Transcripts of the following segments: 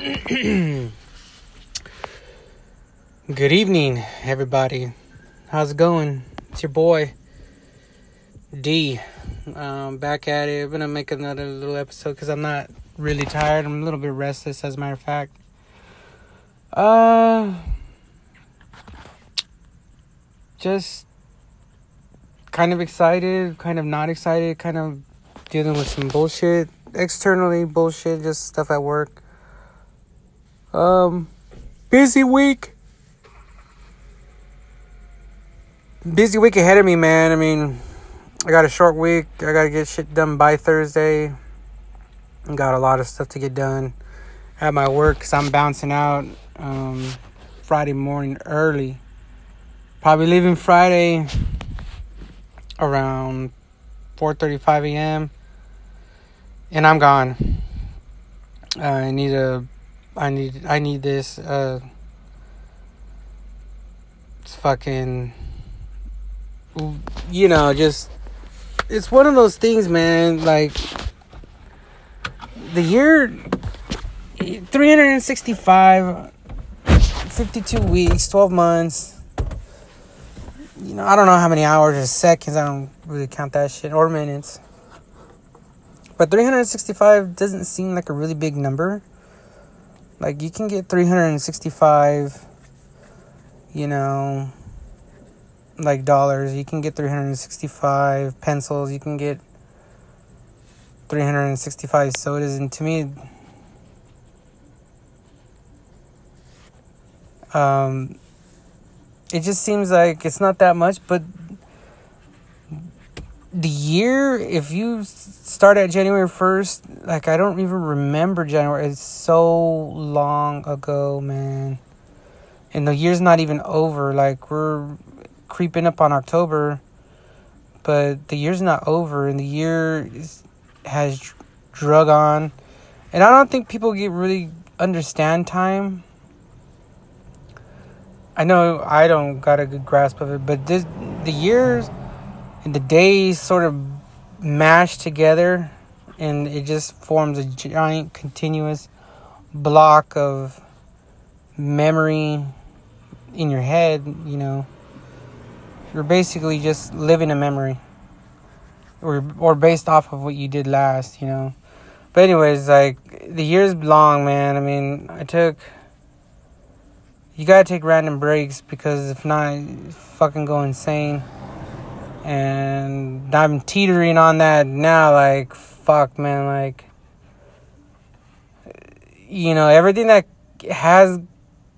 Good evening, everybody. How's it going? It's your boy D. Um, back at it. I'm gonna make another little episode because I'm not really tired. I'm a little bit restless, as a matter of fact. Uh, just kind of excited, kind of not excited, kind of dealing with some bullshit externally, bullshit, just stuff at work. Um, busy week. Busy week ahead of me, man. I mean, I got a short week. I got to get shit done by Thursday. Got a lot of stuff to get done at my work because I'm bouncing out um, Friday morning early. Probably leaving Friday around 4:35 a.m. and I'm gone. Uh, I need a I need I need this uh it's fucking you know, just it's one of those things, man, like the year 365 52 weeks, 12 months. You know, I don't know how many hours or seconds, I don't really count that shit or minutes. But 365 doesn't seem like a really big number. Like you can get 365 you know like dollars. You can get 365 pencils. You can get 365 sodas and to me um it just seems like it's not that much but the year if you start at January 1st like I don't even remember January. It's so long ago man. And the year's not even over. Like we're creeping up on October but the year's not over and the year is, has drug on. And I don't think people get really understand time. I know I don't got a good grasp of it but this the years and the days sort of mash together and it just forms a giant continuous block of memory in your head, you know. You're basically just living a memory. Or or based off of what you did last, you know. But anyways, like the year's long, man. I mean, I took you gotta take random breaks because if not, fucking go insane and I'm teetering on that now. Like, fuck, man. Like, you know, everything that has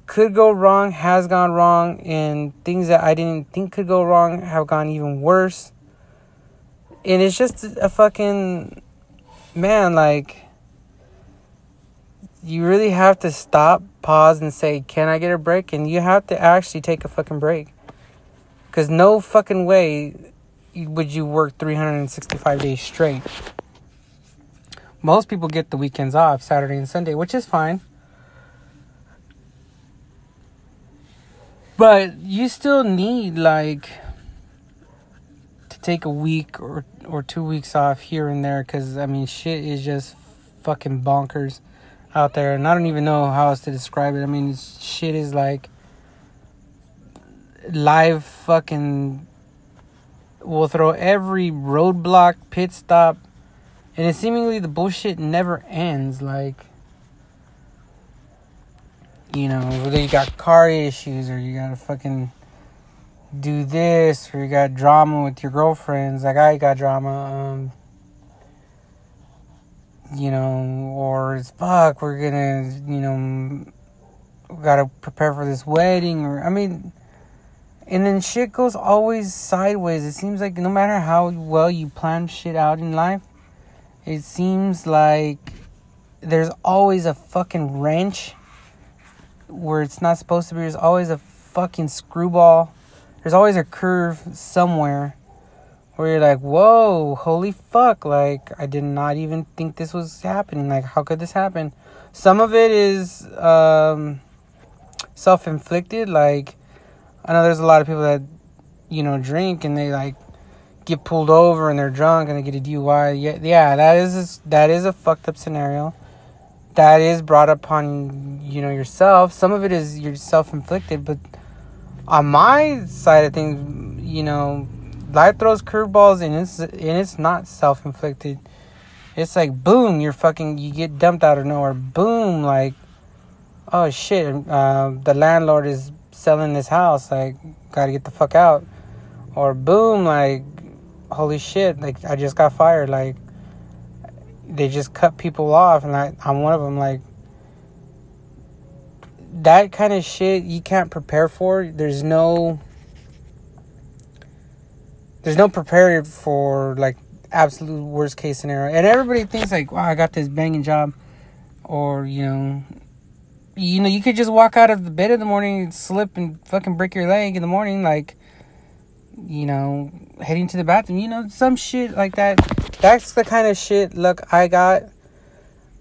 could go wrong has gone wrong, and things that I didn't think could go wrong have gone even worse. And it's just a fucking man. Like, you really have to stop, pause, and say, "Can I get a break?" And you have to actually take a fucking break. Because no fucking way would you work 365 days straight. Most people get the weekends off, Saturday and Sunday, which is fine. But you still need like to take a week or or two weeks off here and there cuz I mean shit is just fucking bonkers out there and I don't even know how else to describe it. I mean shit is like live fucking will throw every roadblock, pit stop, and it seemingly the bullshit never ends. Like, you know, whether you got car issues or you gotta fucking do this or you got drama with your girlfriends. Like I got drama. Um, you know, or it's fuck. We're gonna, you know, gotta prepare for this wedding, or I mean and then shit goes always sideways. It seems like no matter how well you plan shit out in life, it seems like there's always a fucking wrench where it's not supposed to be. There's always a fucking screwball. There's always a curve somewhere where you're like, whoa, holy fuck. Like, I did not even think this was happening. Like, how could this happen? Some of it is um, self inflicted. Like, I know there's a lot of people that, you know, drink and they like get pulled over and they're drunk and they get a DUI. Yeah, yeah, that is a, that is a fucked up scenario. that is brought upon you know yourself. Some of it is your self inflicted, but on my side of things, you know, life throws curveballs and it's and it's not self inflicted. It's like boom, you're fucking you get dumped out of nowhere. Boom, like oh shit, uh, the landlord is selling this house. Like gotta get the fuck out. Or boom, like holy shit, like I just got fired. Like they just cut people off, and I, I'm one of them. Like that kind of shit you can't prepare for. There's no there's no prepared for like absolute worst case scenario. And everybody thinks like, wow, I got this banging job, or you know, you know, you could just walk out of the bed in the morning, and slip and fucking break your leg in the morning, like, you know, heading to the bathroom, you know, some shit like that. That's the kind of shit look I got.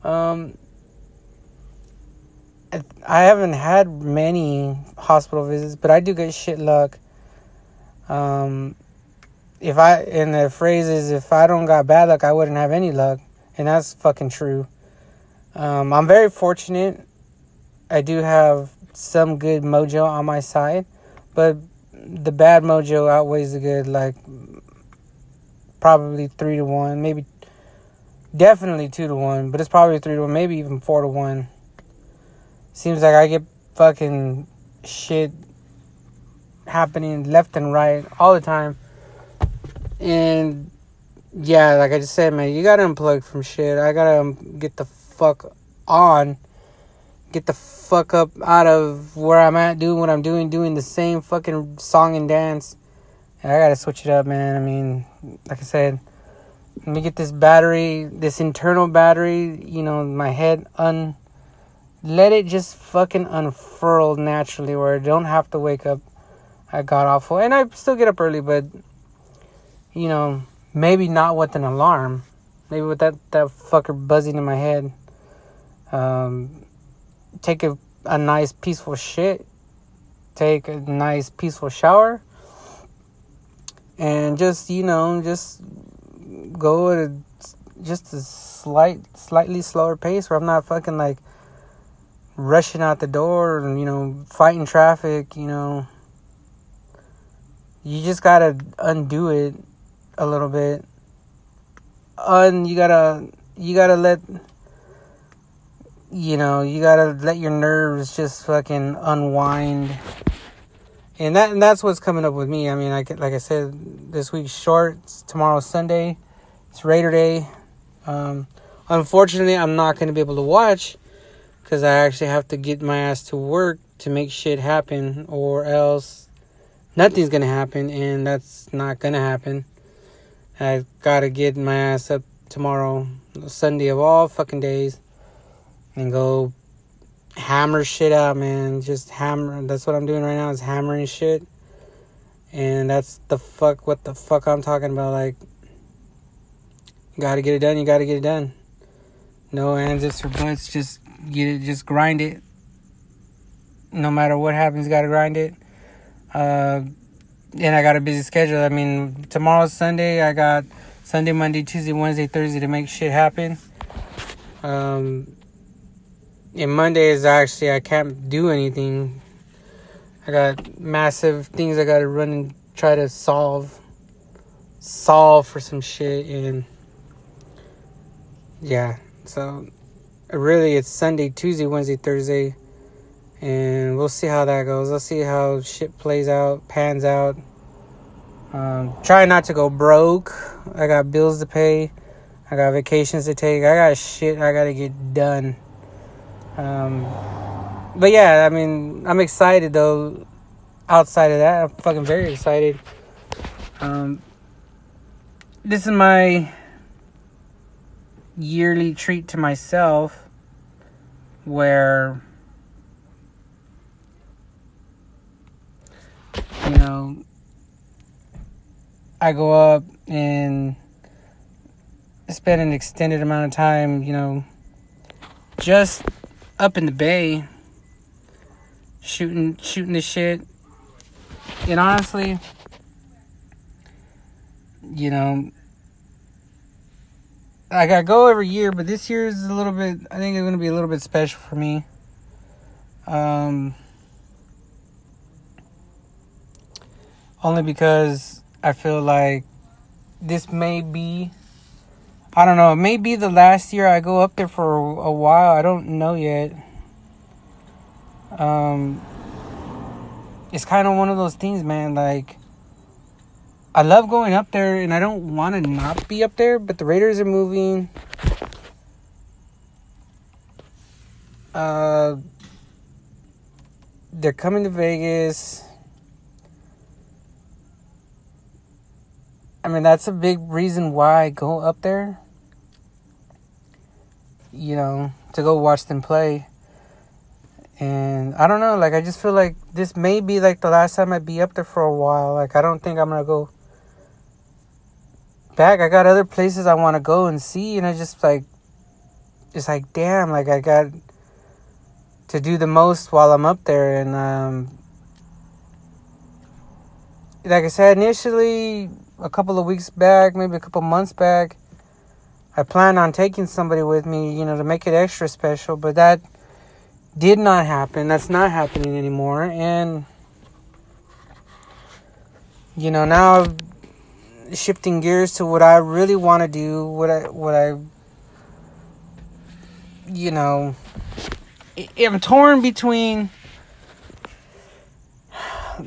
Um, I haven't had many hospital visits, but I do get shit luck. Um, if I and the phrase is if I don't got bad luck, I wouldn't have any luck, and that's fucking true. Um, I'm very fortunate. I do have some good mojo on my side, but the bad mojo outweighs the good, like probably three to one, maybe definitely two to one, but it's probably three to one, maybe even four to one. Seems like I get fucking shit happening left and right all the time. And yeah, like I just said, man, you gotta unplug from shit. I gotta um, get the fuck on. Get the fuck up out of where I'm at, doing what I'm doing, doing the same fucking song and dance. And I gotta switch it up, man. I mean, like I said, let me get this battery, this internal battery, you know, my head un let it just fucking unfurl naturally where I don't have to wake up I got awful. And I still get up early, but you know, maybe not with an alarm. Maybe with that, that fucker buzzing in my head. Um, take a, a nice peaceful shit. Take a nice peaceful shower. And just, you know, just go at a, just a slight, slightly slower pace where I'm not fucking like rushing out the door and you know fighting traffic you know you just gotta undo it a little bit un you gotta you gotta let you know you gotta let your nerves just fucking unwind. And that and that's what's coming up with me. I mean like like i said this week's short tomorrow's sunday it's raider day. Um unfortunately i'm not to be able to watch because I actually have to get my ass to work to make shit happen, or else nothing's gonna happen, and that's not gonna happen. I gotta get my ass up tomorrow, Sunday of all fucking days, and go hammer shit out, man. Just hammer. That's what I'm doing right now is hammering shit, and that's the fuck what the fuck I'm talking about. Like, gotta get it done. You gotta get it done. No ands, ifs, or buts. Just get it, just grind it. No matter what happens, gotta grind it. Uh, and I got a busy schedule. I mean, tomorrow's Sunday. I got Sunday, Monday, Tuesday, Wednesday, Thursday to make shit happen. Um, and Monday is actually I can't do anything. I got massive things I gotta run and try to solve, solve for some shit, and yeah. So really it's Sunday, Tuesday, Wednesday, Thursday, and we'll see how that goes. Let's see how shit plays out, pans out. Um, try not to go broke. I got bills to pay. I got vacations to take. I got shit I gotta get done. Um, but yeah, I mean, I'm excited though. Outside of that, I'm fucking very excited. Um, this is my yearly treat to myself where you know I go up and spend an extended amount of time, you know, just up in the bay shooting shooting the shit. And honestly, you know, like I go every year, but this year is a little bit. I think it's gonna be a little bit special for me. Um, only because I feel like this may be. I don't know. It may be the last year I go up there for a while. I don't know yet. Um, it's kind of one of those things, man. Like, I love going up there, and I don't want to not be up there. But the Raiders are moving. Uh, they're coming to Vegas. I mean, that's a big reason why I go up there. You know, to go watch them play. And I don't know, like I just feel like this may be like the last time I'd be up there for a while. Like I don't think I'm gonna go back. I got other places I wanna go and see and I just like it's like damn, like I got to do the most while I'm up there and um like I said initially a couple of weeks back, maybe a couple months back, I planned on taking somebody with me, you know, to make it extra special, but that did not happen. That's not happening anymore. And, you know, now shifting gears to what I really want to do, what I, what I, you know, I'm torn between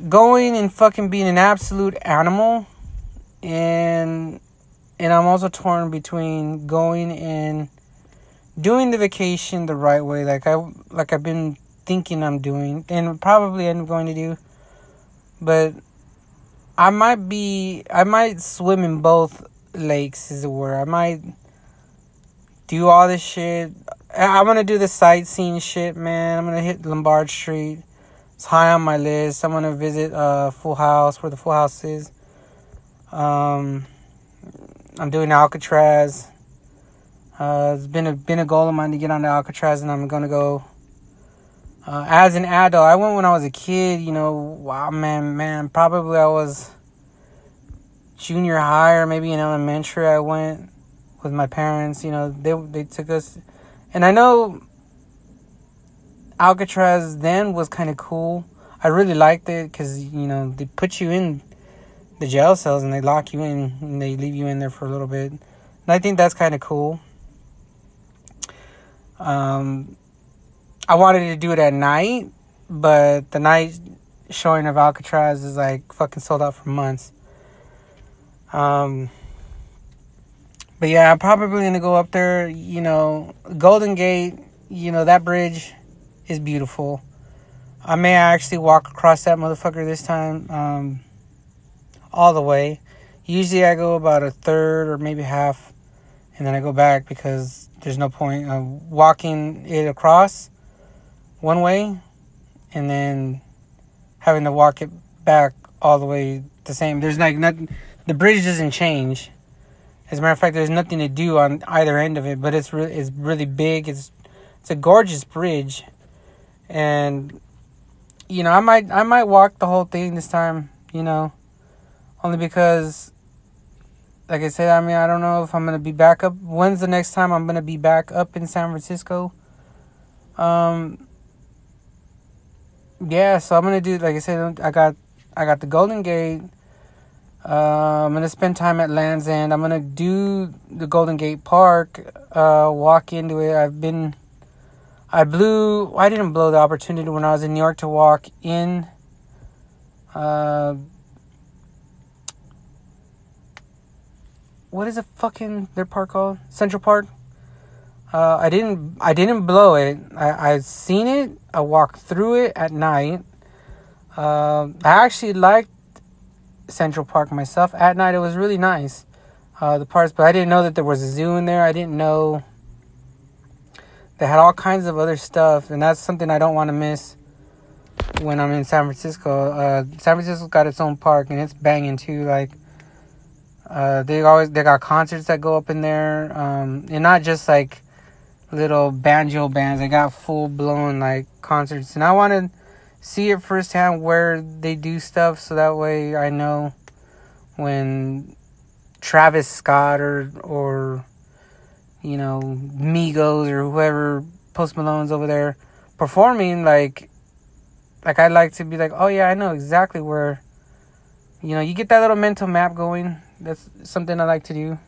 going and fucking being an absolute animal and and I'm also torn between going and doing the vacation the right way, like I like I've been thinking I'm doing, and probably I'm going to do. But I might be, I might swim in both lakes, as it were. I might do all this shit. I'm gonna do the sightseeing shit, man. I'm gonna hit Lombard Street. It's high on my list. I'm gonna visit uh Full House, where the Full House is. Um, I'm doing Alcatraz. Uh, it's been a been a goal of mine to get on the Alcatraz, and I'm gonna go. Uh, as an adult, I went when I was a kid. You know, wow, man, man, probably I was junior high or maybe in elementary. I went with my parents. You know, they they took us, and I know Alcatraz then was kind of cool. I really liked it because you know they put you in the jail cells and they lock you in and they leave you in there for a little bit. And I think that's kind of cool. Um, I wanted to do it at night, but the night showing of Alcatraz is like fucking sold out for months. Um, but yeah, I'm probably gonna go up there. You know, Golden Gate. You know that bridge is beautiful. I may actually walk across that motherfucker this time, um, all the way. Usually I go about a third or maybe half, and then I go back because there's no point of walking it across one way and then having to walk it back all the way the same. There's like nothing. The bridge doesn't change. As a matter of fact, there's nothing to do on either end of it, but it's really it's really big. It's it's a gorgeous bridge, and you know I might I might walk the whole thing this time. You know, only because like I said, I mean, I don't know if I'm gonna be back up. When's the next time I'm gonna be back up in San Francisco? Um, yeah, so I'm gonna do. Like I said, I got, I got the Golden Gate. Uh, I'm gonna spend time at Land's End. I'm gonna do the Golden Gate Park. Uh, walk into it. I've been. I blew. I didn't blow the opportunity when I was in New York to walk in. Uh, what is it fucking their park called? Central Park. Uh, I didn't I didn't blow it. I I seen it. I walked through it at night. Uh, I actually liked Central Park myself. At night, it was really nice. Uh, the parks, but I didn't know that there was a zoo in there. I didn't know they had all kinds of other stuff, and that's something I don't want to miss when I'm in San Francisco. Uh, San Francisco's got its own park, and it's banging too. Like uh, they always they got concerts that go up in there, um, and not just like little banjo bands. They got full blown like concerts, and I want to see it firsthand where they do stuff, so that way I know when Travis Scott or or you know, Migos or whoever Post Malone's over there performing, like, like I like to be like, oh yeah, I know exactly where. You know, you get that little mental map going. That's something I like to do.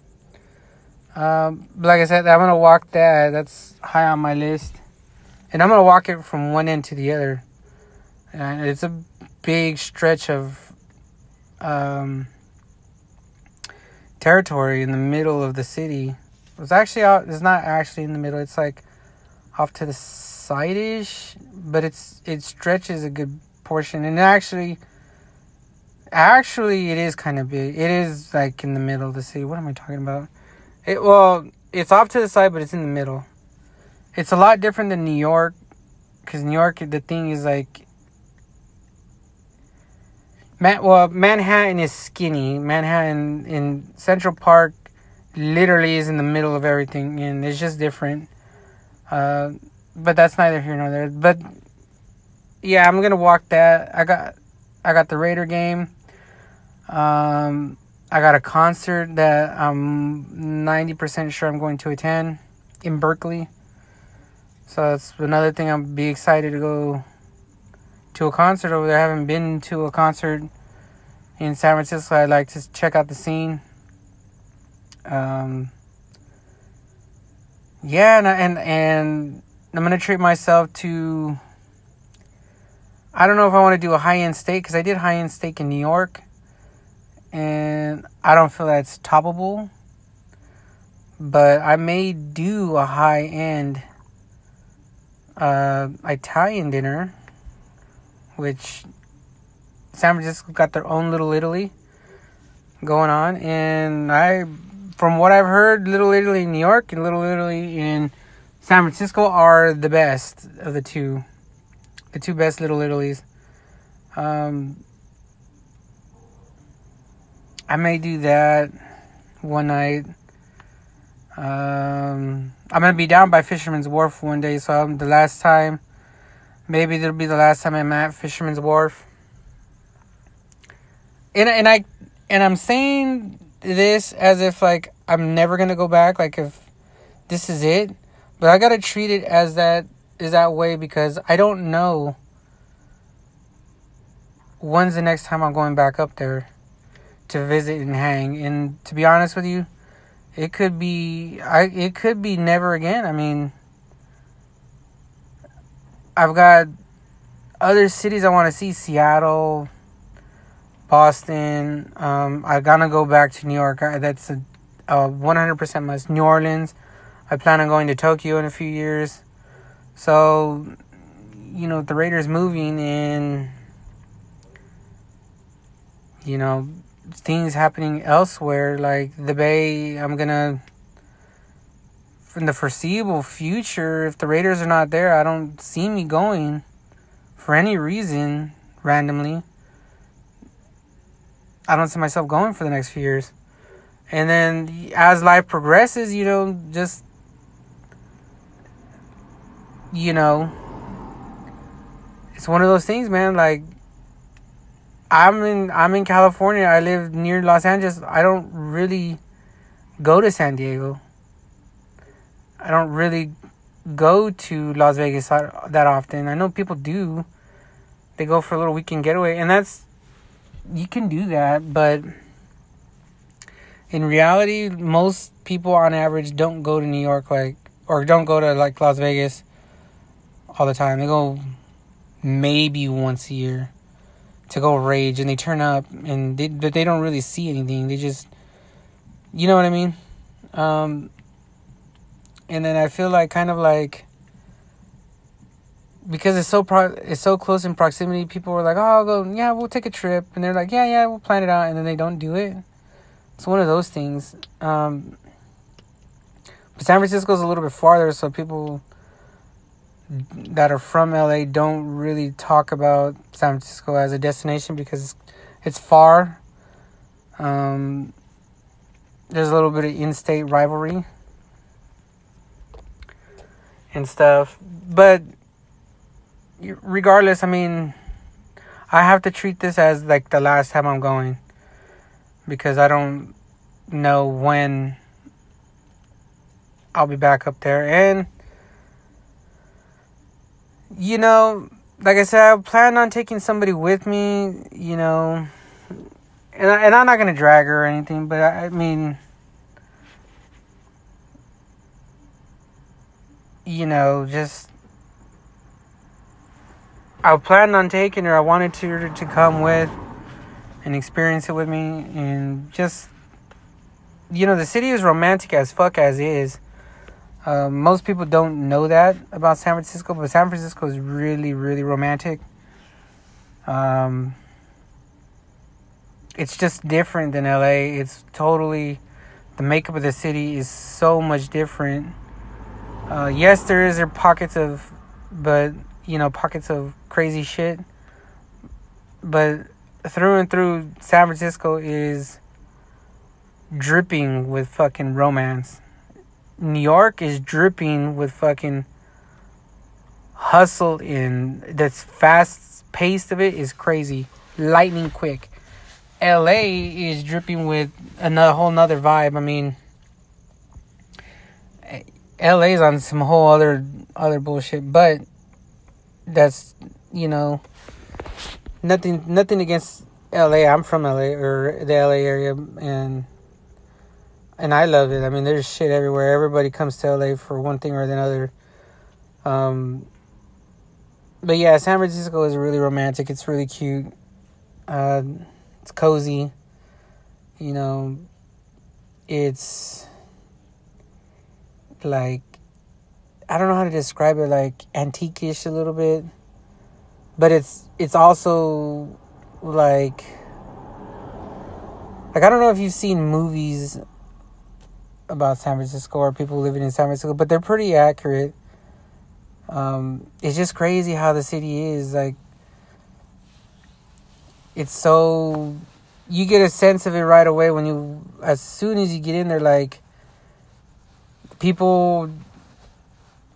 Um, like I said, I'm gonna walk that. That's high on my list, and I'm gonna walk it from one end to the other. And it's a big stretch of um, territory in the middle of the city. It's actually out. It's not actually in the middle. It's like off to the side ish, but it's it stretches a good portion, and actually, actually, it is kind of big. It is like in the middle of the city. What am I talking about? It well, it's off to the side, but it's in the middle. It's a lot different than New York, because New York, the thing is like, Man, well, Manhattan is skinny. Manhattan in Central Park literally is in the middle of everything, and it's just different. Uh, but that's neither here nor there. But yeah, I'm gonna walk that. I got, I got the Raider game. Um, I got a concert that I'm 90% sure I'm going to attend in Berkeley. So that's another thing I'm be excited to go to a concert over there. I haven't been to a concert in San Francisco. I'd like to check out the scene. Um, yeah, and and and I'm gonna treat myself to. I don't know if I want to do a high end steak because I did high end steak in New York and I don't feel that's toppable. But I may do a high end uh, Italian dinner, which San Francisco got their own little Italy going on, and I, from what I've heard, Little Italy in New York and Little Italy in San Francisco are the best of the two, the two best Little Italies. Um, I may do that one night. Um, I'm gonna be down by Fisherman's Wharf one day, so I'm the last time. Maybe it'll be the last time I'm at Fisherman's Wharf. And and I and I'm saying this as if like I'm never gonna go back. Like if this is it, but I gotta treat it as that is that way because I don't know when's the next time I'm going back up there to visit and hang. And to be honest with you, it could be I it could be never again. I mean, I've got other cities I want to see: Seattle, Boston. Um, I gotta go back to New York. That's a, a 100% must. New Orleans. I plan on going to Tokyo in a few years. So, you know, the Raiders moving and you know things happening elsewhere, like the Bay. I'm gonna, in the foreseeable future, if the Raiders are not there, I don't see me going for any reason randomly. I don't see myself going for the next few years. And then as life progresses, you know, just, you know, it's one of those things, man. Like, I'm in I'm in California. I live near Los Angeles. I don't really go to San Diego. I don't really go to Las Vegas that often. I know people do. They go for a little weekend getaway, and that's you can do that, but in reality, most people on average don't go to New York like or don't go to like Las Vegas all the time. They go maybe once a year to go rage and they turn up and they but they don't really see anything. They just you know what I mean? Um and then I feel like kind of like because it's so pro it's so close in proximity, people were like, "Oh, I'll go, yeah, we'll take a trip." And they're like, "Yeah, yeah, we'll plan it out." And then they don't do it. It's one of those things. Um but San Francisco's a little bit farther, so people that are from LA don't really talk about San Francisco as a destination because it's, far. Um, there's a little bit of in-state rivalry and stuff, but regardless, I mean, I have to treat this as like the last time I'm going because I don't know when I'll be back up there. And, you know, like I said, I plan on taking somebody with me, you know, and, I, and I'm not going to drag her or anything, but I, I mean, you know, just I planned on taking her. I wanted her to come with and experience it with me, and just you know, the city is romantic as fuck as is. Uh, most people don't know that about San Francisco, but San Francisco is really, really romantic. Um, it's just different than LA. It's totally the makeup of the city is so much different. Uh, yes, there is there pockets of, but you know, pockets of crazy shit. But through and through, San Francisco is dripping with fucking romance. New York is dripping with fucking hustle in that's fast paced of it is crazy. Lightning quick. LA is dripping with another whole nother vibe. I mean eh, LA's on some whole other other bullshit, but that's you know nothing nothing against LA. I'm from LA or the LA area and and I love it. I mean, there's shit everywhere. Everybody comes to LA for one thing or another. Um, but yeah, San Francisco is really romantic. It's really cute. Uh, it's cozy. You know, it's like I don't know how to describe it. Like antique-ish a little bit, but it's it's also like like I don't know if you've seen movies about San Francisco or people living in San Francisco, but they're pretty accurate. Um, it's just crazy how the city is like. It's so you get a sense of it right away when you as soon as you get in there like people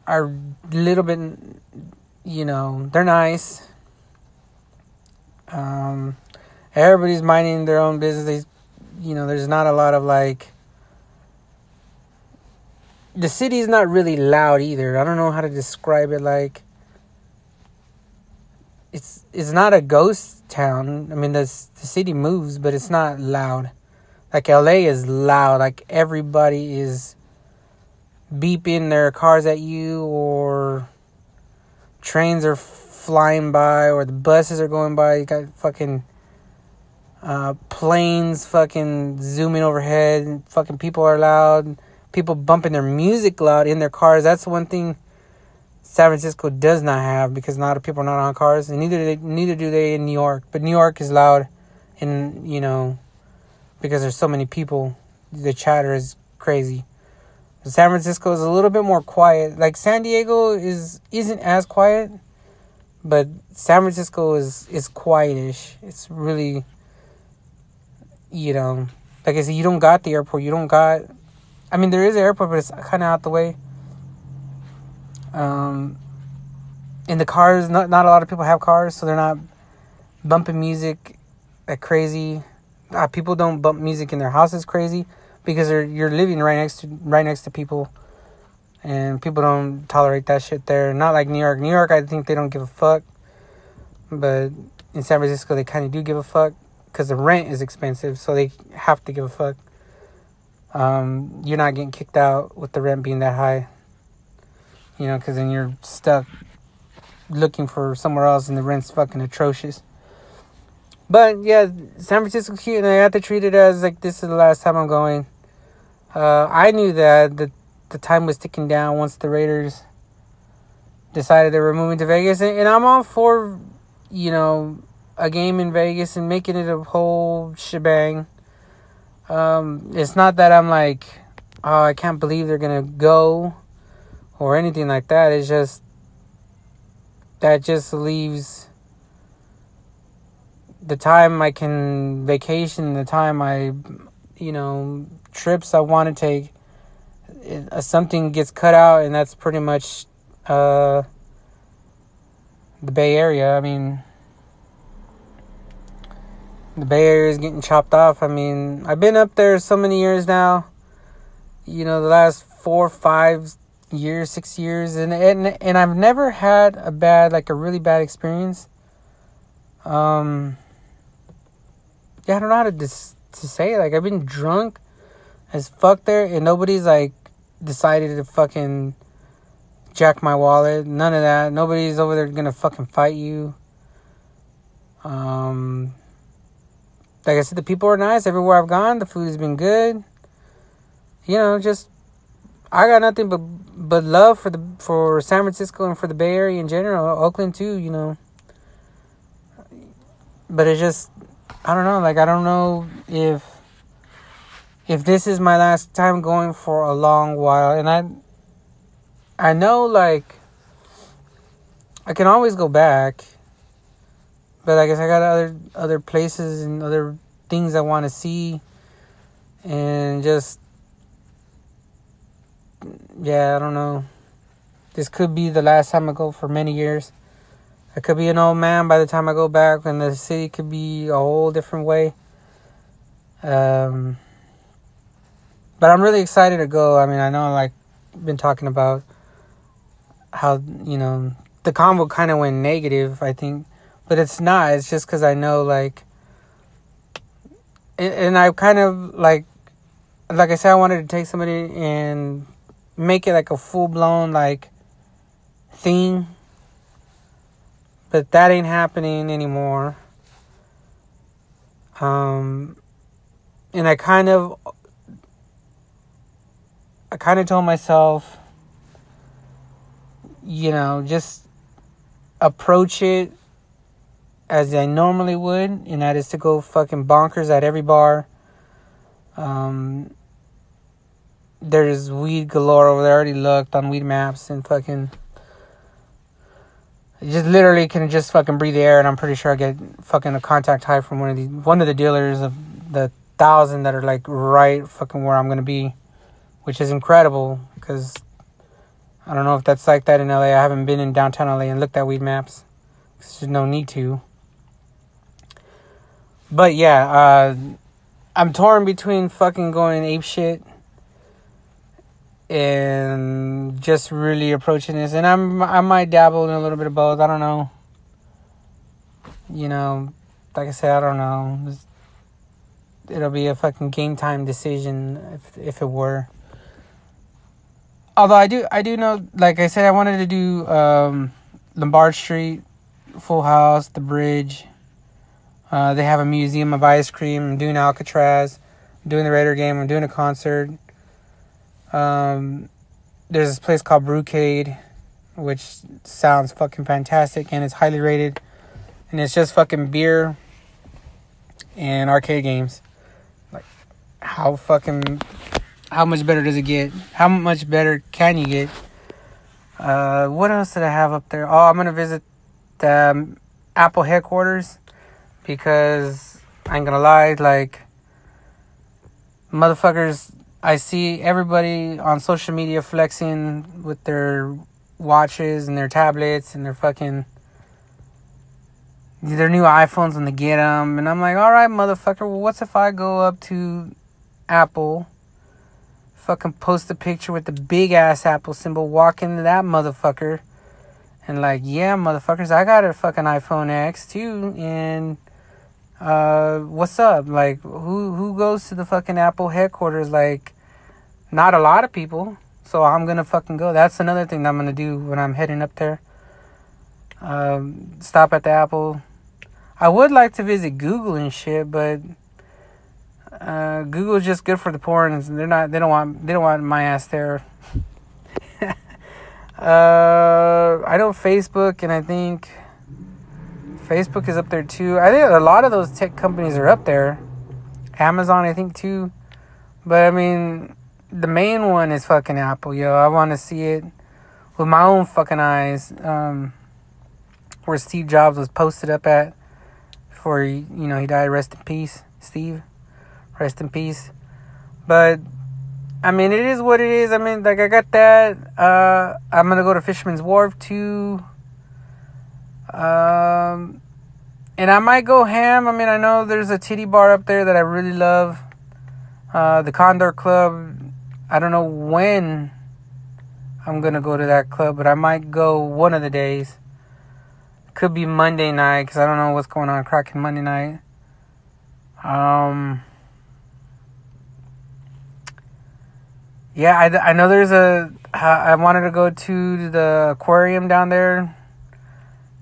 are a little bit you know they're nice um everybody's minding their own business they you know there's not a lot of like the city is not really loud either. I don't know how to describe it. Like, it's it's not a ghost town. I mean, the the city moves, but it's not loud. Like LA is loud. Like everybody is beeping their cars at you, or trains are flying by, or the buses are going by. You got fucking uh, planes fucking zooming overhead. Fucking people are loud people bumping their music loud in their cars. That's one thing San Francisco does not have because a lot of people are not on cars, and neither they, neither do they in New York. But New York is loud, and you know, because there's so many people, the chatter is crazy. San Francisco is a little bit more quiet. Like San Diego is isn't as quiet, but San Francisco is is quietish. It's really, you know, like I said, you don't got the airport. You don't got I mean, there is an airport, but it's kind of out the way. Um, in the cars, not not a lot of people have cars, so they're not bumping music like crazy. Uh, people don't bump music in their houses crazy because you're living right next to right next to people, and people don't tolerate that shit there. Not like New York. New York, I think they don't give a fuck, but in San Francisco, they kind of do give a fuck because the rent is expensive, so they have to give a fuck um, you're not getting kicked out with the rent being that high. You know, because then you're stuck looking for somewhere else and the rent's fucking atrocious. But yeah, San Francisco cute, and I have to treat it as like this is the last time I'm going. Uh, I knew that the the time was ticking down once the Raiders decided they were moving to Vegas, and, and I'm all for you know a game in Vegas and making it a whole shebang. Um, it's not that I'm like, oh, I can't believe they're gonna go, or anything like that. It's just that just leaves the time I can vacation, the time I, you know, trips I want to take. It, uh, something gets cut out, and that's pretty much uh, the Bay Area. I mean the Bay Area is getting chopped off. I mean, I've been up there so many years now. You know, the last four, five years, six years, and and and I've never had a bad, like a really bad experience. Um, yeah, I don't know how to dis- to say. It. Like I've been drunk as fuck there, and nobody's like decided to fucking jack my wallet. None of that. Nobody's over there gonna fucking fight you. Um, like I said, the people are nice everywhere I've gone. The food has been good. You know, just I got nothing but but love for the for San Francisco and for the Bay Area in general, Oakland too. You know, but it's just I don't know. Like I don't know if if this is my last time going for a long while, and I I know like I can always go back, but I guess I got other other places and other things I want to see, and just yeah, I don't know. This could be the last time I go for many years. I could be an old man by the time I go back, and the city could be a whole different way. Um, but I'm really excited to go. I mean, I know like been talking about how you know the convo kind of went negative. I think, but it's not. It's just because I know like, and, and I kind of like, like I said, I wanted to take somebody and make it like a full blown like thing. But that ain't happening anymore. Um and I kind of I kind of told myself you know, just approach it as I normally would, and that is to go fucking bonkers at every bar. Um, there's weed galore over there. I already looked on Weedmaps and fucking. You just literally can just fucking breathe the air, and I'm pretty sure I get fucking a contact high from one of the one of the dealers of the thousand that are like right fucking where I'm gonna be, which is incredible because I don't know if that's like that in LA. I haven't been in downtown LA and looked at Weedmaps. There's no need to. But yeah, uh, I'm torn between fucking going ape shit and just really approaching this. And I'm I might dabble in a little bit of both. I don't know. You know, like I said, I don't know. It'll be a fucking game time decision if if it were. Although I do I do know, like I said, I wanted to do um, Lombard Street, Full House, the Bridge. Uh, they have a museum of ice cream. I'm doing Alcatraz. I'm doing the Raider game. I'm doing a concert. Um, there's this place called Brewcade, which sounds fucking fantastic and it's highly rated. And it's just fucking beer and arcade games. Like, how fucking. How much better does it get? How much better can you get? Uh, what else did I have up there? Oh, I'm gonna visit the um, Apple headquarters because I ain't gonna lie, like motherfuckers I see everybody on social media flexing with their watches and their tablets and their fucking their new iPhones when they get them, and I'm like, all right, motherfucker. Well, what's if I go up to Apple, fucking post a picture with the big ass Apple symbol, walk into that motherfucker, and like, yeah, motherfuckers, I got a fucking iPhone X too, and uh, what's up? Like, who who goes to the fucking Apple headquarters? Like, not a lot of people. So I'm gonna fucking go. That's another thing I'm gonna do when I'm heading up there. Um, stop at the Apple. I would like to visit Google and shit, but uh, Google is just good for the poor, and they're not. They don't want. They don't want my ass there. uh, I know Facebook, and I think Facebook is up there too. I think a lot of those tech companies are up there. Amazon, I think too. But I mean, the main one is fucking Apple, yo. I want to see it with my own fucking eyes. Um, where Steve Jobs was posted up at before he, you know, he died. Rest in peace, Steve. Rest in peace. But I mean, it is what it is. I mean, like I got that. Uh, I'm gonna go to Fisherman's Wharf too. Um, and I might go ham. I mean, I know there's a titty bar up there that I really love. Uh, the Condor Club. I don't know when I'm gonna go to that club, but I might go one of the days. Could be Monday night because I don't know what's going on cracking Monday night. Um. Yeah, I, I know there's a. I wanted to go to the aquarium down there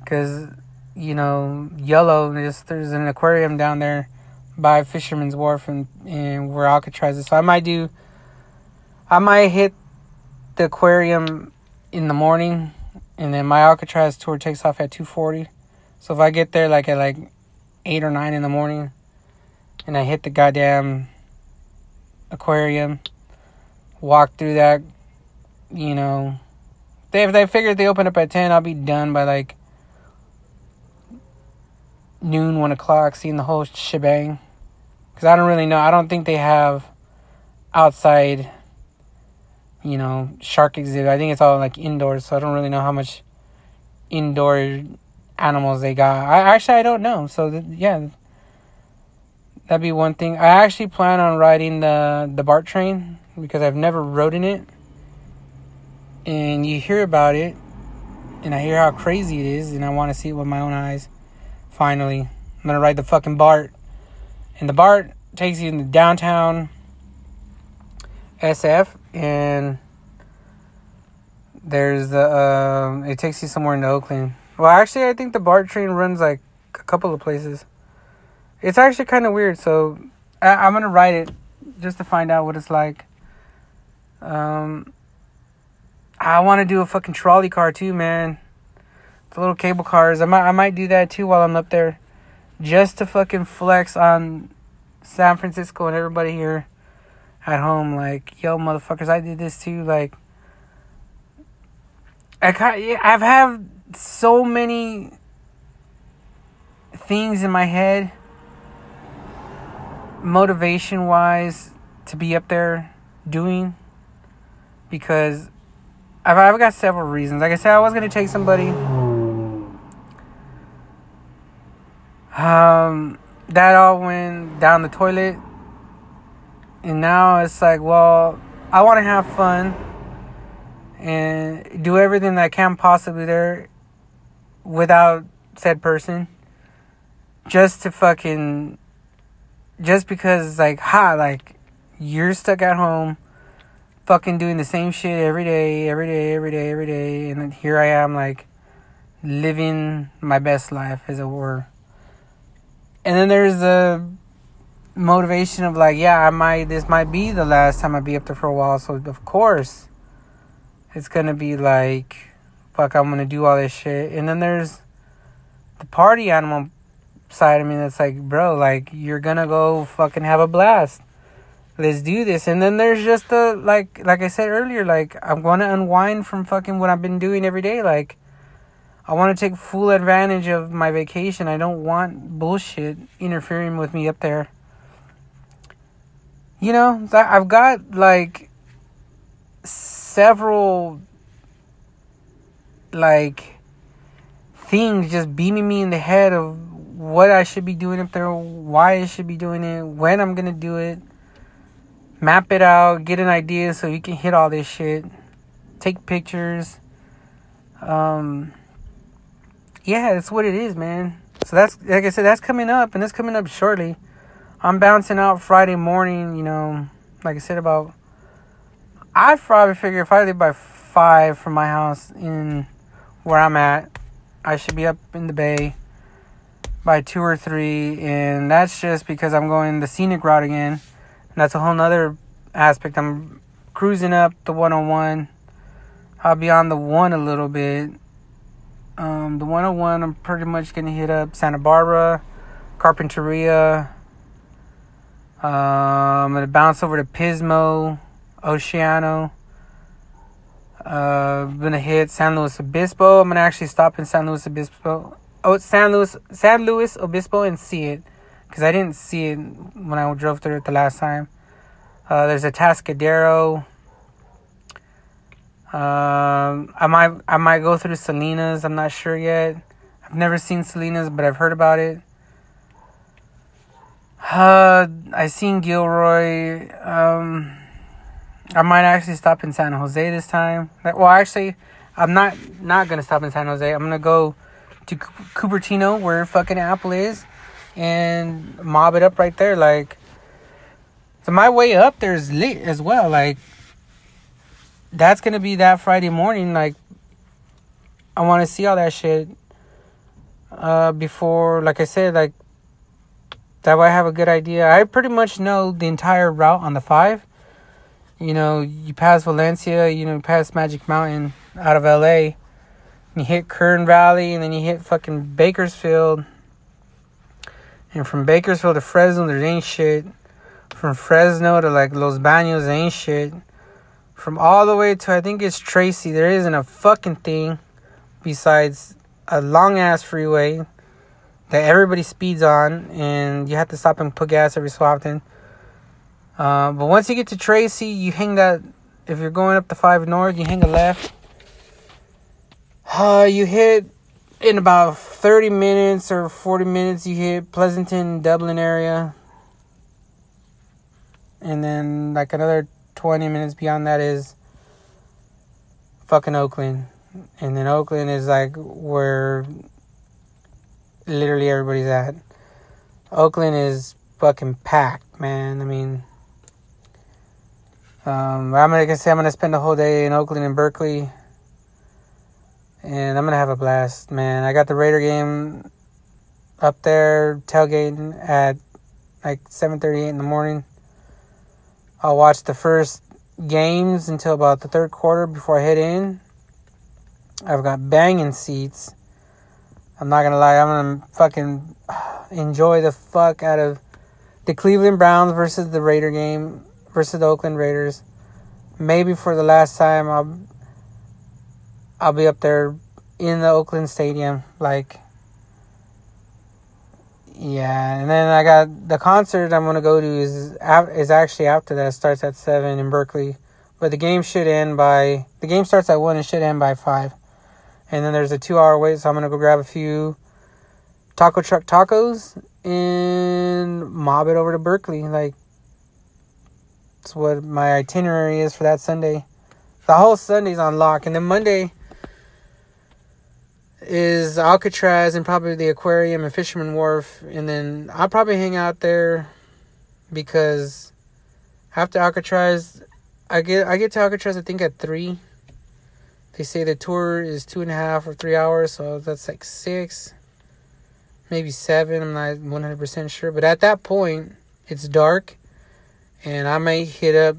because you know yellow. There's there's an aquarium down there by Fisherman's Wharf and, and where Alcatraz is. So I might do. I might hit the aquarium in the morning, and then my Alcatraz tour takes off at two forty. So if I get there like at like eight or nine in the morning, and I hit the goddamn aquarium walk through that, you know. They if they figure they open up at ten, I'll be done by like noon, one o'clock, seeing the whole shebang. Cause I don't really know. I don't think they have outside, you know, shark exhibit. I think it's all like indoors. So I don't really know how much indoor animals they got. I actually I don't know. So th- yeah, that'd be one thing. I actually plan on riding the the BART train because I've never rode in it. And you hear about it, and I hear how crazy it is, and I want to see it with my own eyes. Finally, I'm gonna ride the fucking BART, and the BART takes you into downtown SF, and there's the uh, it takes you somewhere in Oakland. Well, actually, I think the BART train runs like a couple of places. It's actually kind of weird, so I- I'm gonna ride it just to find out what it's like. Um, I want to do a fucking trolley car too, man. The little cable cars. I might I might do that too while I'm up there, just to fucking flex on San Francisco and everybody here at home. Like, yo, motherfuckers, I did this too. Like, I kind I've had so many things in my head, motivation wise, to be up there doing because I've, I've got several reasons. Like I said, I was gonna take somebody. Um, that all went down the toilet, and now it's like, well, I want to have fun and do everything that I can possibly there without said person, just to fucking, just because like, ha, like you're stuck at home fucking doing the same shit every day, every day, every day, every day, and here I am like living my best life as it were. And then there's the motivation of like, yeah, I might this might be the last time I be up there for a while, so of course it's gonna be like fuck I'm gonna do all this shit. And then there's the party animal side of me that's like, bro, like you're gonna go fucking have a blast. Let's do this. And then there's just the like like i said earlier like i'm to unwind from fucking what i've been doing every day. Like i want to take full advantage of my vacation. I don't want bullshit interfering with me up there. You know i've got like several like things just beaming me in the head of what i should be doing up there why i should be doing it when i'm gonna do it. Map it out, get an idea so you can hit all this shit, take pictures. Um, yeah, that's what it is, man. So that's like I said, that's coming up, and that's coming up shortly. I'm bouncing out Friday morning. You know, like I said about. I probably figure if I leave by five from my house in where I'm at, I should be up in the bay by two or three, and that's just because I'm going the scenic route again And that's a whole nother aspect. I'm cruising up the 101. I'll be on the one a little bit. Um, the 101, I'm pretty much gonna hit up Santa Barbara, Carpinteria. Uh, I'm gonna bounce over to Pismo, Oceano. Uh, I'm gonna hit San Luis Obispo. I'm gonna actually stop in San Luis Obispo. Oh, San Luis, San Luis Obispo, and see it because I didn't see it when I drove through it the last time. Uh, there's Atascadero. Um, I might I might go through Salinas. I'm not sure yet. I've never seen Salinas, but I've heard about it. Uh, I seen Gilroy. Um, I might actually stop in San Jose this time. Well, actually, I'm not not gonna stop in San Jose. I'm gonna go to Cupertino, where fucking Apple is, and mob it up right there. Like, so my way up there is lit as well. Like, that's gonna be that Friday morning. Like, I want to see all that shit uh, before, like I said, like that way I have a good idea. I pretty much know the entire route on the five. You know, you pass Valencia, you know, pass Magic Mountain out of LA. You hit Kern Valley, and then you hit fucking Bakersfield. And from Bakersfield to Fresno, there ain't shit. From Fresno to like Los there ain't shit. From all the way to I think it's Tracy, there isn't a fucking thing besides a long ass freeway that everybody speeds on, and you have to stop and put gas every so often. Uh, but once you get to Tracy, you hang that. If you're going up the five north, you hang a left. Uh, you hit in about 30 minutes or 40 minutes. You hit Pleasanton, Dublin area, and then like another 20 minutes beyond that is fucking Oakland, and then Oakland is like where literally everybody's at. Oakland is fucking packed, man. I mean, um, I'm gonna say I'm gonna spend the whole day in Oakland and Berkeley, and I'm gonna have a blast, man. I got the Raider game up there tailgating at like 7:38 in the morning. I'll watch the first games until about the third quarter before I head in. I've got banging seats. I'm not gonna lie, I'm gonna fucking enjoy the fuck out of the Cleveland Browns versus the Raider game versus the Oakland Raiders. Maybe for the last time, I'll I'll be up there in the Oakland Stadium, like. Yeah, and then I got the concert I'm gonna go to is is actually after that. It starts at seven in Berkeley, but the game should end by the game starts at one and should end by five and then there's a two hour wait, so I'm gonna go grab a few taco truck tacos and mob it over to Berkeley. Like, that's what my itinerary is for that Sunday. The whole Sunday's on lock, and then Monday is Alcatraz and probably the aquarium and Fisherman Wharf, and then I'll probably hang out there because after Alcatraz, I get I get to Alcatraz I think at three they say the tour is two and a half or three hours, so that's like six, maybe seven. I'm not 100% sure. But at that point, it's dark, and I may hit up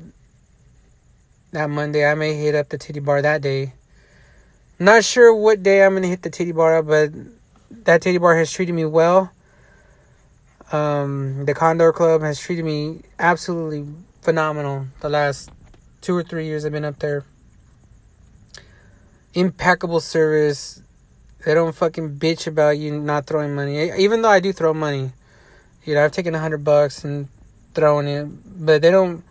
that Monday. I may hit up the titty bar that day. Not sure what day I'm to hit the titty bar, but that titty bar has treated me well. Um, the Condor Club has treated me absolutely phenomenal the last two or three years I've been up there impeccable service. They don't fucking bitch about you not throwing money. Even though I do throw money, you know, I've taken a hundred bucks and thrown it, but they don't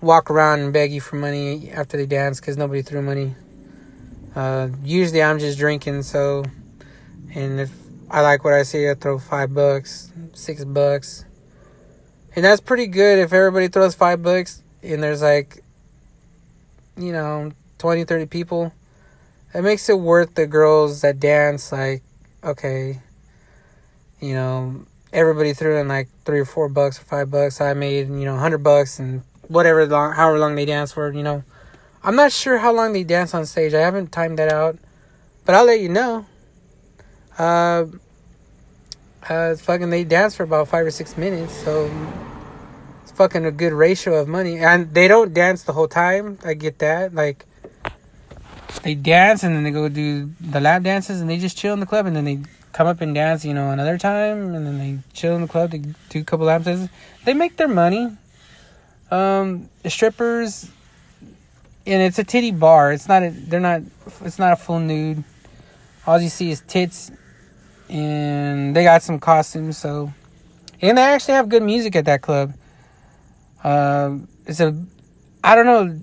walk around and beg you for money after they dance because nobody threw money. Uh, usually I'm just drinking, so, and if I like what I see, I throw five bucks, six bucks, and that's pretty good if everybody throws five bucks and there's like, you know, 20, 30 people. It makes it worth the girls that dance like okay you know everybody threw in like three or four bucks or five bucks. I made you know 100 bucks and whatever long however long they dance for you know i'm not sure how long they dance on stage. I haven't timed that out but i'll let you know. Uh uh fucking they dance for about five or six minutes so it's fucking a good ratio of money. And they don't dance the whole time. I get that. Like they dance and then they go do the lap dances and they just chill in the club and then they come up and dance, you know, another time and then they chill in the club to do a couple lap dances. They make their money. Um, the strippers, and it's a titty bar. It's not a. They're not. It's not a full nude. All you see is tits, and they got some costumes. So, and they actually have good music at that club. Um, it's a. I don't know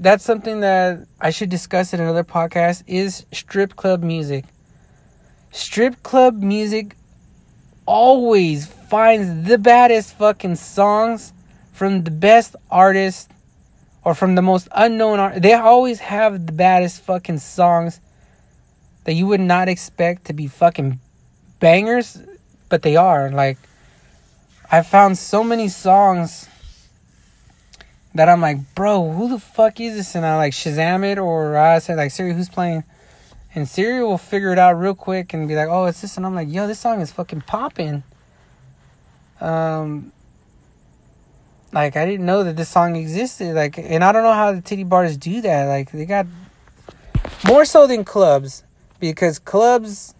that's something that I should discuss in another podcast is strip club music. Strip club music always finds the baddest fucking songs from the best artists or from the most unknown art. They always have the baddest fucking songs that you would not expect to be fucking bangers, but they are. Like, I found so many songs that I'm like, bro, who the fuck is this? And I like Shazam it, or I say like Siri, who's playing? And Siri will figure it out real quick and be like, oh, it's this, and I'm like, yo, this song is fucking popping. Um, like I didn't know that this song existed. Like, and I don't know how the titty bars do that. Like, they got more so than clubs because clubs,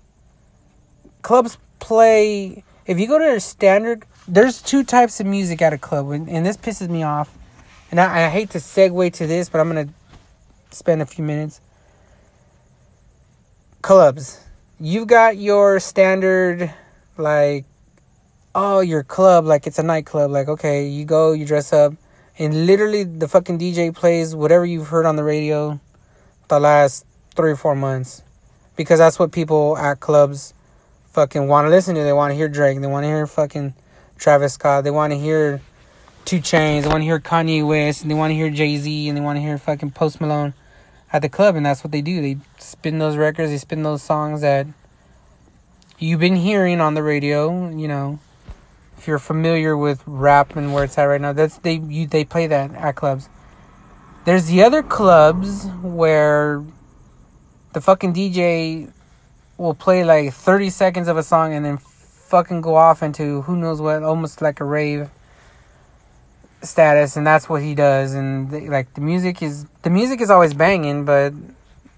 clubs play. If you go to a standard, there's two types of music at a club, and, and this pisses me off and I, I hate to segue to this, but I'm gonna spend a few minutes. Clubs. You've got your standard, like, oh, your club, like it's a nightclub. Like, okay, you go, you dress up, and literally the fucking DJ plays whatever you've heard on the radio the last three or four months. Because that's what people at clubs fucking want to listen to. They want to hear Drake. They want to hear fucking Travis Scott. They want to hear 2 Chainz. They want to hear Kanye West, and they want to hear Jay Z, and they want to hear fucking Post Malone at the club, and that's what they do. They spin those records, they spin those songs that you've been hearing on the radio. You know, if you're familiar with rap and where it's at right now, that's they you they play that at clubs. There's the other clubs where the fucking DJ will play like 30 seconds of a song and then fucking go off into who knows what, almost like a rave status and that's what he does and the, like the music is the music is always banging but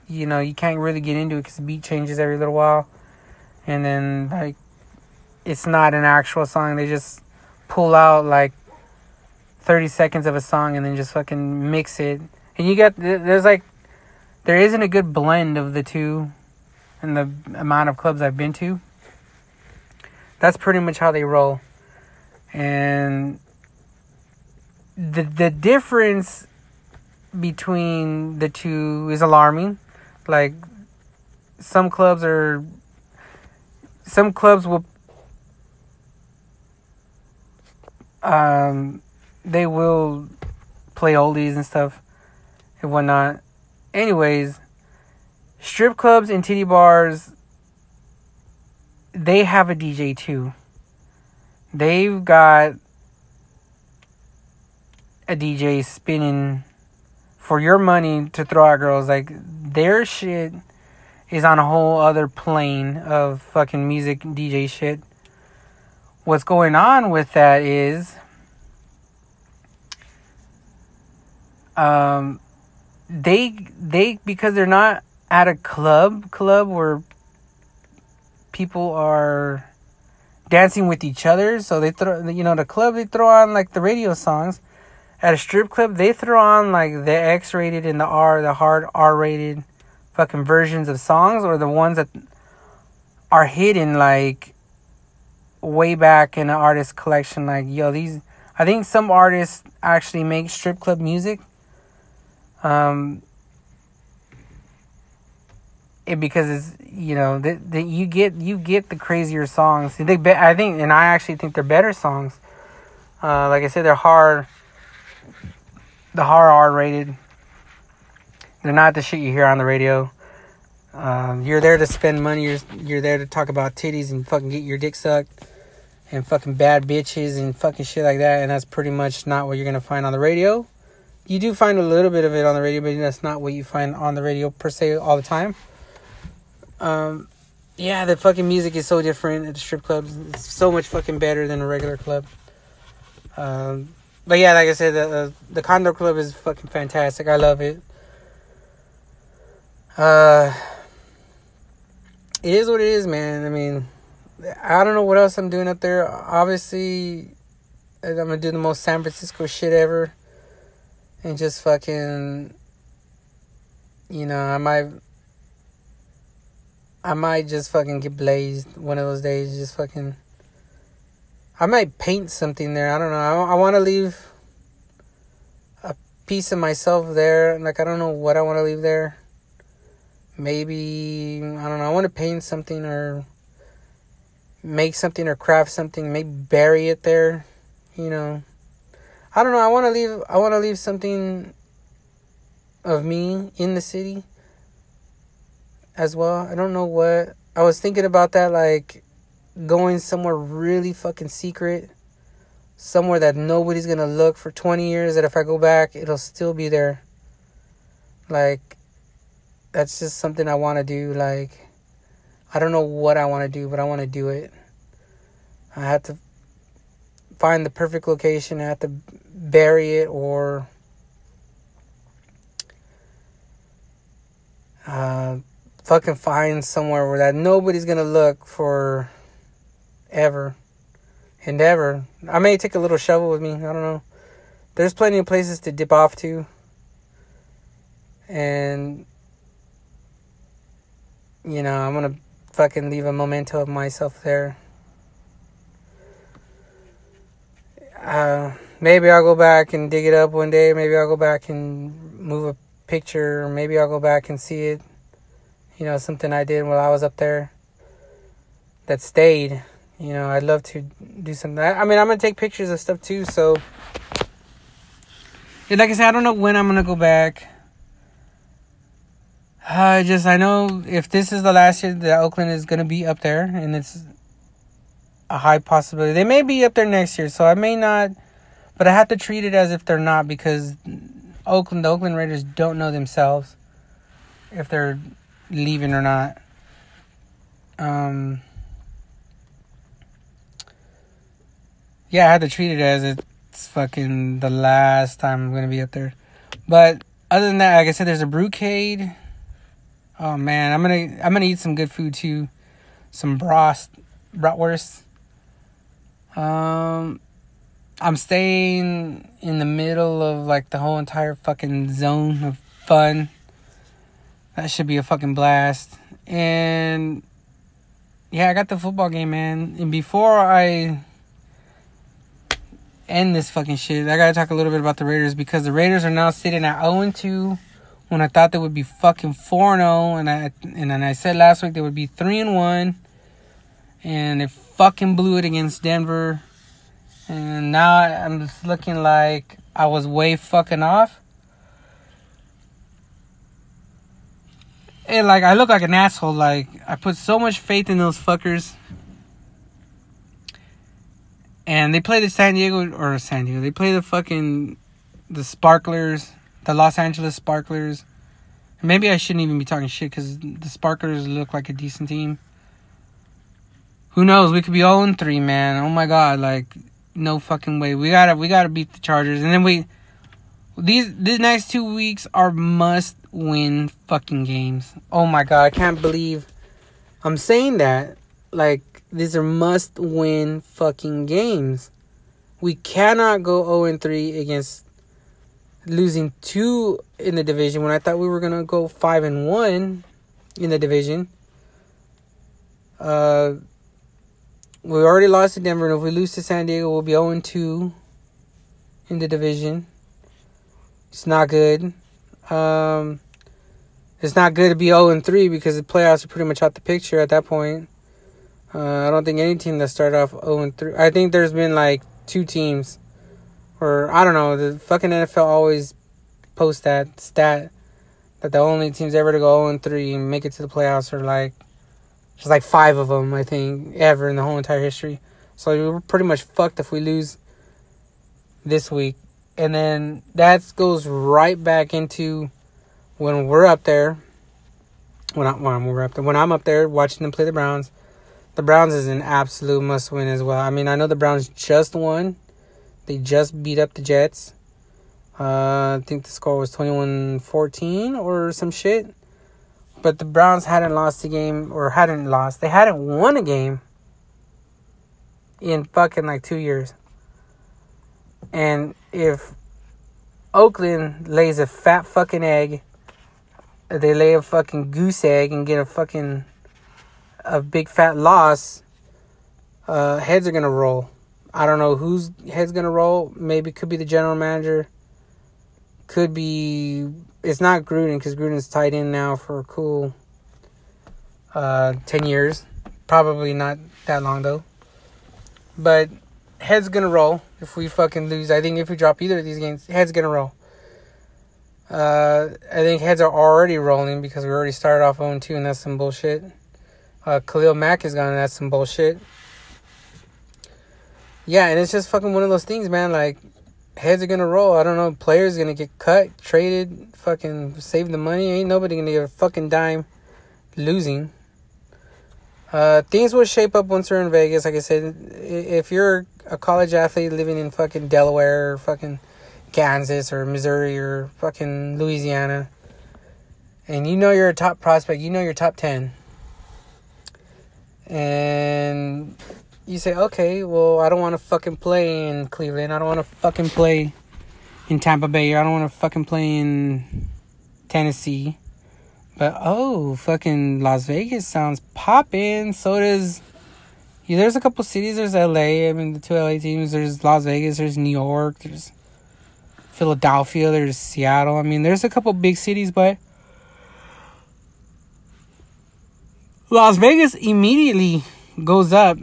you know you can't really get into it because the beat changes every little while and then like it's not an actual song. They just pull out like 30 seconds of a song and then just fucking mix it. And you got there's like there isn't a good blend of the two and the amount of clubs i've been to. That's pretty much how they roll. And the the difference between the two is alarming. Like some clubs are some clubs will um they will play oldies and stuff and whatnot. Anyways, strip clubs and titty bars they have a DJ too. They've got a DJ spinning for your money to throw at girls. Like their shit is on a whole other plane of fucking music DJ shit. What's going on with that is um they they because they're not at a club club where people are dancing with each other so they throw you know the club they throw on like the radio songs. At a strip club, they throw on like the X rated and the R, the hard R rated fucking versions of songs, or the ones that are hidden like way back in the artist collection. Like, yo, these, I think some artists actually make strip club music. Um, it because it's you know that that you get you get the crazier songs. They be, I think, and I actually think they're better songs. Uh, like I said, they're hard the horror R rated. They're not the shit you hear on the radio. Um, you're there to spend money. You're you're there to talk about titties and fucking get your dick sucked and fucking bad bitches and fucking shit like that. And that's pretty much not what you're gonna find on the radio. You do find a little bit of it on the radio, but that's not what you find on the radio per se all the time. Um, yeah, the fucking music is so different at the strip clubs. It's so much fucking better than a regular club. Um, but yeah, like I said, the the Condor Club is fucking fantastic. I love it. Uh, it is what it is, man. I mean, I don't know what else I'm doing up there. Obviously, I'm gonna do the most San Francisco shit ever, and just fucking, you know, I might, I might just fucking get blazed one of those days. Just fucking I might paint something there. I don't know. I, I want to leave a piece of myself there. Like, I don't know what I want to leave there. Maybe, I don't know. I want to paint something or make something or craft something. Maybe bury it there. You know. I don't know. I want to leave. I want to leave something of me in the city as well. I don't know what I was thinking about that like going somewhere really fucking secret, somewhere that nobody's going to look for 20 years that if I go back it'll still be there. Like that's just something I want to do like I don't know what I want to do, but I want to do it. I have to find the perfect location. I have to bury it or uh, fucking find somewhere where that nobody's gonna look for ever and ever. I may take a little shovel with me. I don't know. There's plenty of places to dip off to. And you know, I'm gonna fucking leave a memento of myself there. Uh, maybe I'll go back and dig it up one day. Maybe I'll go back and move a picture. Maybe I'll go back and see it. You know, something I did while I was up there that stayed. You know, I'd love to do something. I, mean, I'm gonna take pictures of stuff too. So, and like I said, I don't know when I'm gonna go back. I just I know if this is the last year that Oakland is gonna be up there, and it's a high possibility they may be up there next year. So I may not, but I have to treat it as if they're not because Oakland, the Oakland Raiders don't know themselves if they're leaving or not. Um. Yeah, I had to treat it as it's fucking the last time I'm gonna be up there. But other than that, like I said, there's a Brewcade Oh man, I'm gonna I'm gonna eat some good food too, some brost bratwurst. Um, I'm staying in the middle of like the whole entire fucking zone of fun. That should be a fucking blast. And yeah, I got the football game, man. And before I end this fucking shit, I gotta talk a little bit about the Raiders because the Raiders are now sitting at 0 2 when I thought they would be fucking 4 0 and I and then I said last week they would be 3 and 1 and they fucking blew it against Denver. And now I'm just looking like I was way fucking off. And like I look like an asshole. Like I put so much faith in those fuckers. And they play the San Diego or San Diego. They play the fucking the Sparklers the Los Angeles Sparklers. Maybe I shouldn't even be talking shit because the Sparklers look like a decent team. Who knows? We could be 0 3, man. Oh my god, like no fucking way. We gotta we gotta beat the Chargers, and then we these these next two weeks are must win fucking games. Oh my god, I can't believe I'm saying that. Like these are must win fucking games. We cannot go 0 3 against losing two in the division when I thought we were gonna go five and one in the division. Uh, we already lost to Denver, and if we lose to San Diego, we'll be 0 2 in the division. It's not good. Um, it's not good to be 0 3 because the playoffs are pretty much out the picture at that point. Uh, I don't think any team that started off 0 3. I think there's been like two teams or I don't know, the fucking NFL always post that stat that the only teams ever to go 0 3 and make it to the playoffs are like just like five of them, I think, ever in the whole entire history. So we're pretty much fucked if we lose this week. And then that goes right back into when we're up there. When, I, when we're up there, when I'm up there watching them play the Browns, the Browns is an absolute must win as well. I mean, I know the Browns just won, they just beat up the Jets. Uh, I think the score was 21 14 or some shit. But the Browns hadn't lost a game, or hadn't lost. They hadn't won a game in fucking like two years. And if Oakland lays a fat fucking egg, they lay a fucking goose egg and get a fucking a big fat loss, uh, heads are gonna roll. I don't know whose head's gonna roll. Maybe could be the general manager. Could be. It's not Gruden because Gruden's tied in now for a cool uh, ten years. Probably not that long though. But head's gonna roll if we fucking lose. I think if we drop either of these games, head's gonna roll. Uh, I think heads are already rolling because we already started off 0 2, and that's some bullshit. Uh, Khalil Mack is gone, and that's some bullshit. Yeah, and it's just fucking one of those things, man. Like, heads are gonna roll. I don't know. Players gonna get cut, traded, fucking save the money. Ain't nobody gonna get a fucking dime losing. Uh, things will shape up once we're in Vegas. Like I said, if you're a college athlete living in fucking Delaware or fucking Kansas or Missouri or fucking Louisiana, and you know you're a top prospect, you know you're top 10, and you say, okay, well, I don't want to fucking play in Cleveland. I don't want to fucking play in Tampa Bay. I don't want to fucking play in Tennessee. But oh, fucking Las Vegas sounds popping. So does. Yeah, there's a couple cities. There's LA. I mean, the two LA teams. There's Las Vegas. There's New York. There's Philadelphia. There's Seattle. I mean, there's a couple big cities, but Las Vegas immediately goes up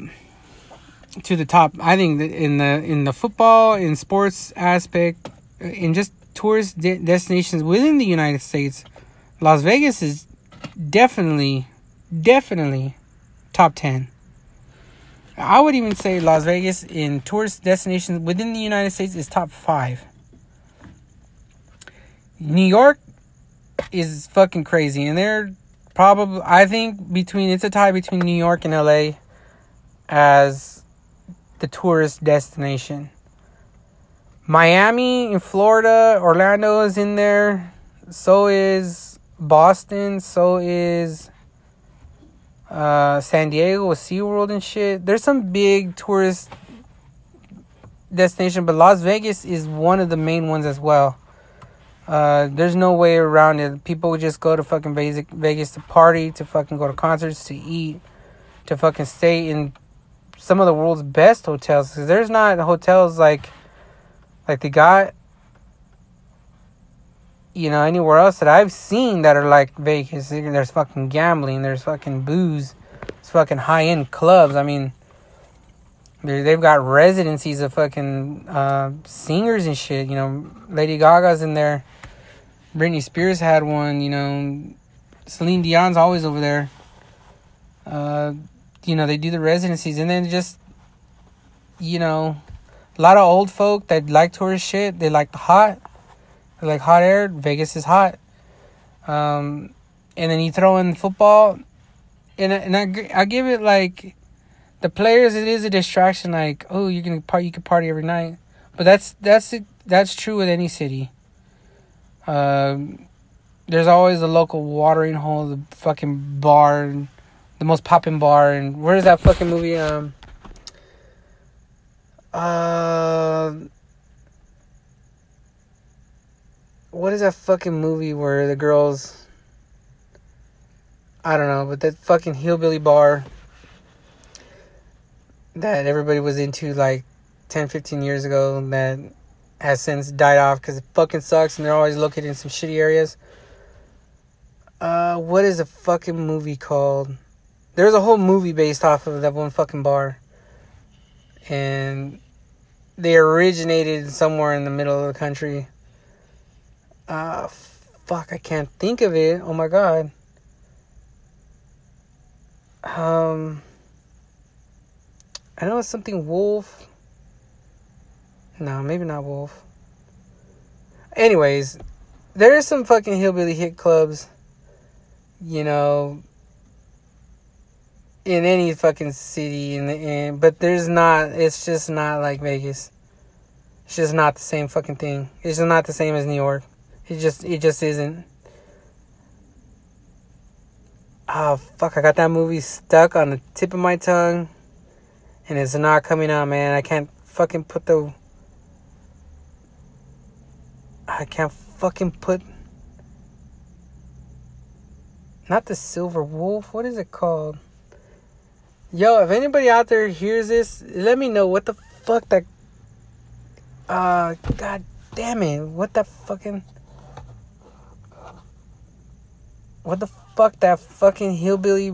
to the top. I think in the in the football in sports aspect, uh, in just tourist de- destinations within the United States, Las Vegas is definitely definitely top 10. I would even say Las Vegas in tourist destinations within the United States is top 5. New York is fucking crazy and they're probably I think between it's a tie between New York and LA as the tourist destination. Miami in Florida, Orlando is in there. So is Boston. So is uh, San Diego with SeaWorld and shit. There's some big tourist destination, but Las Vegas is one of the main ones as well. Uh, there's no way around it. People just go to fucking Vegas to party, to fucking go to concerts, to eat, to fucking stay in some of the world's best hotels. Cause there's not hotels like like they got you know anywhere else that I've seen that are like Vegas. There's fucking gambling. There's fucking booze. It's fucking high end clubs. I mean, they've got residencies of fucking uh, singers and shit. You know, Lady Gaga's in there. Britney Spears had one. You know, Celine Dion's always over there. Uh, you know, they do the residencies and then just, you know, a lot of old folk that like tourist shit. They like the hot, they like hot air. Vegas is hot. Um, and then you throw in football, and and I, I give it like the players. It is a distraction. Like oh, you can party, you can party every night, but that's that's that's true with any city. Um, there's always a local watering hole, the fucking bar the most popping bar and where's that fucking movie um uh what is that fucking movie where the girls I don't know, but that fucking hillbilly bar that everybody was into like 10, 15 years ago that has since died off because it fucking sucks and they're always located in some shitty areas. Uh, what is a fucking movie called? There's a whole movie based off of that one fucking bar. And they originated somewhere in the middle of the country. Uh fuck, I can't think of it. Oh my god. Um I know it's something wolf. No, maybe not wolf. Anyways, there is some fucking hillbilly hit clubs. You know, in any fucking city in the end, but there's not. It's just not like Vegas. It's just not the same fucking thing. It's just not the same as New York. It just it just isn't. Oh fuck! I got that movie stuck on the tip of my tongue, and it's not coming out, man. I can't fucking put the. I can't fucking put. Not the Silver Wolf. What is it called? Yo, if anybody out there hears this, let me know what the fuck that. Uh, god damn it. What the fucking. What the fuck that fucking hillbilly.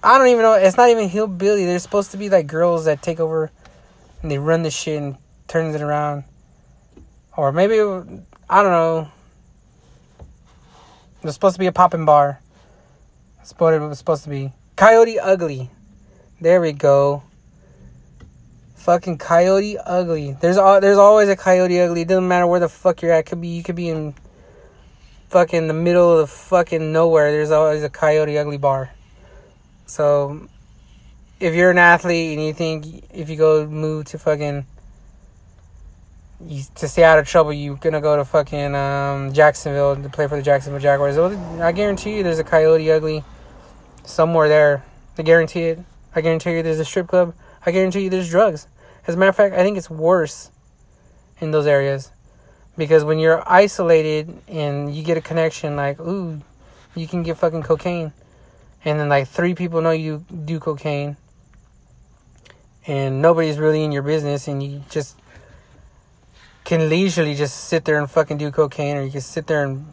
I don't even know. It's not even hillbilly. They're supposed to be like girls that take over and they run the shit and turns it around. Or maybe, I don't know. There's supposed to be a popping bar. That's what it was supposed to be. Coyote Ugly. There we go. Fucking Coyote Ugly. There's al- there's always a Coyote Ugly. It doesn't matter where the fuck you're at. Could be you could be in fucking the middle of the fucking nowhere. There's always a Coyote Ugly bar. So if you're an athlete and you think if you go move to fucking you, to stay out of trouble, you're gonna go to fucking um, Jacksonville to play for the Jacksonville Jaguars. I guarantee you, there's a Coyote Ugly somewhere there. I guarantee it. I guarantee you, there's a strip club. I guarantee you, there's drugs. As a matter of fact, I think it's worse in those areas because when you're isolated and you get a connection, like, ooh, you can get fucking cocaine, and then like three people know you do cocaine, and nobody's really in your business, and you just can leisurely just sit there and fucking do cocaine, or you can sit there and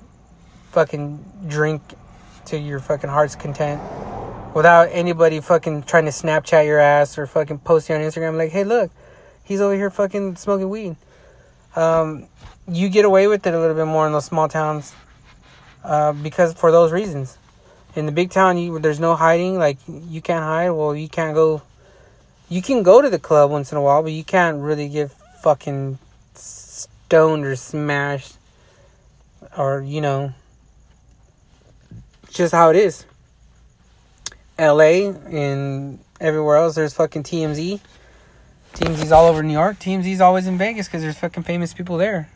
fucking drink to your fucking heart's content without anybody fucking trying to Snapchat your ass or fucking posting on Instagram like, hey, look, he's over here fucking smoking weed. Um, you get away with it a little bit more in those small towns uh, because for those reasons. In the big town, you there's no hiding. Like you can't hide. Well, you can't go. You can go to the club once in a while, but you can't really get fucking stoned or smashed or you know just how it is la and everywhere else there's fucking tmz tmz's all over new york tmz's always in vegas because there's fucking famous people there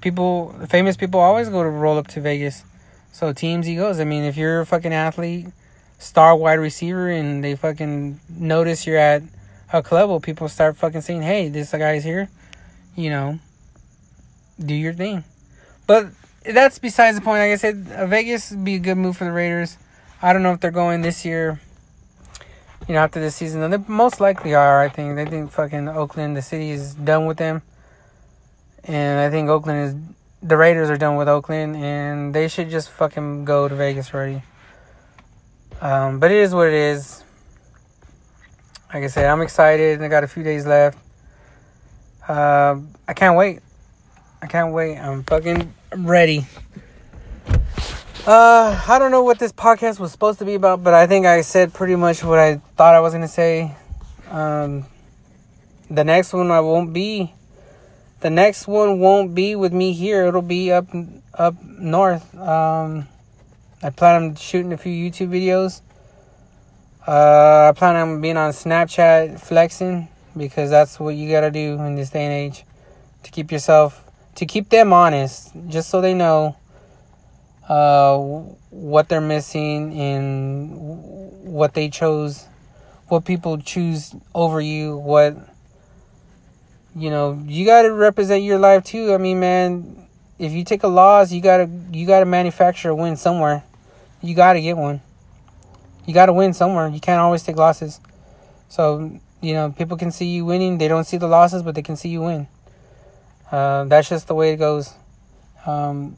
people famous people always go to roll up to vegas so tmz goes i mean if you're a fucking athlete star wide receiver and they fucking notice you're at a club well people start fucking saying hey this guy's here you know do your thing. But that's besides the point. Like I said, uh, Vegas would be a good move for the Raiders. I don't know if they're going this year. You know, after this season, they most likely are. I think they think fucking Oakland, the city is done with them, and I think Oakland is. The Raiders are done with Oakland, and they should just fucking go to Vegas already. Um, but it is what it is. Like I said, I'm excited. I got a few days left. Uh, I can't wait. I can't wait. I'm fucking ready. Uh, I don't know what this podcast was supposed to be about, but I think I said pretty much what I thought I was gonna say. Um, the next one I won't be. The next one won't be with me here. It'll be up up north. Um, I plan on shooting a few YouTube videos. Uh, I plan on being on Snapchat flexing because that's what you gotta do in this day and age to keep yourself to keep them honest, just so they know uh, what they're missing and what they chose, what people choose over you, what you know. You got to represent your life too. I mean, man, if you take a loss, you gotta you gotta manufacture a win somewhere. You gotta get one. You gotta win somewhere. You can't always take losses. So you know, people can see you winning. They don't see the losses, but they can see you win. Uh, that's just the way it goes. Um,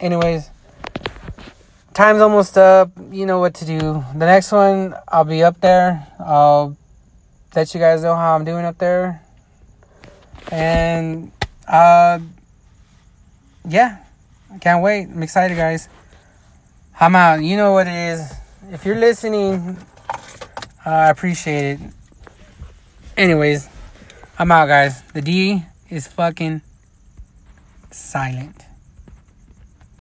anyways, time's almost up. You know what to do. The next one, I'll be up there. I'll let you guys know how I'm doing up there. And, uh, yeah, I can't wait. I'm excited, guys. I'm out. You know what it is. If you're listening, uh, I appreciate it. Anyways, I'm out, guys. The D is fucking silent.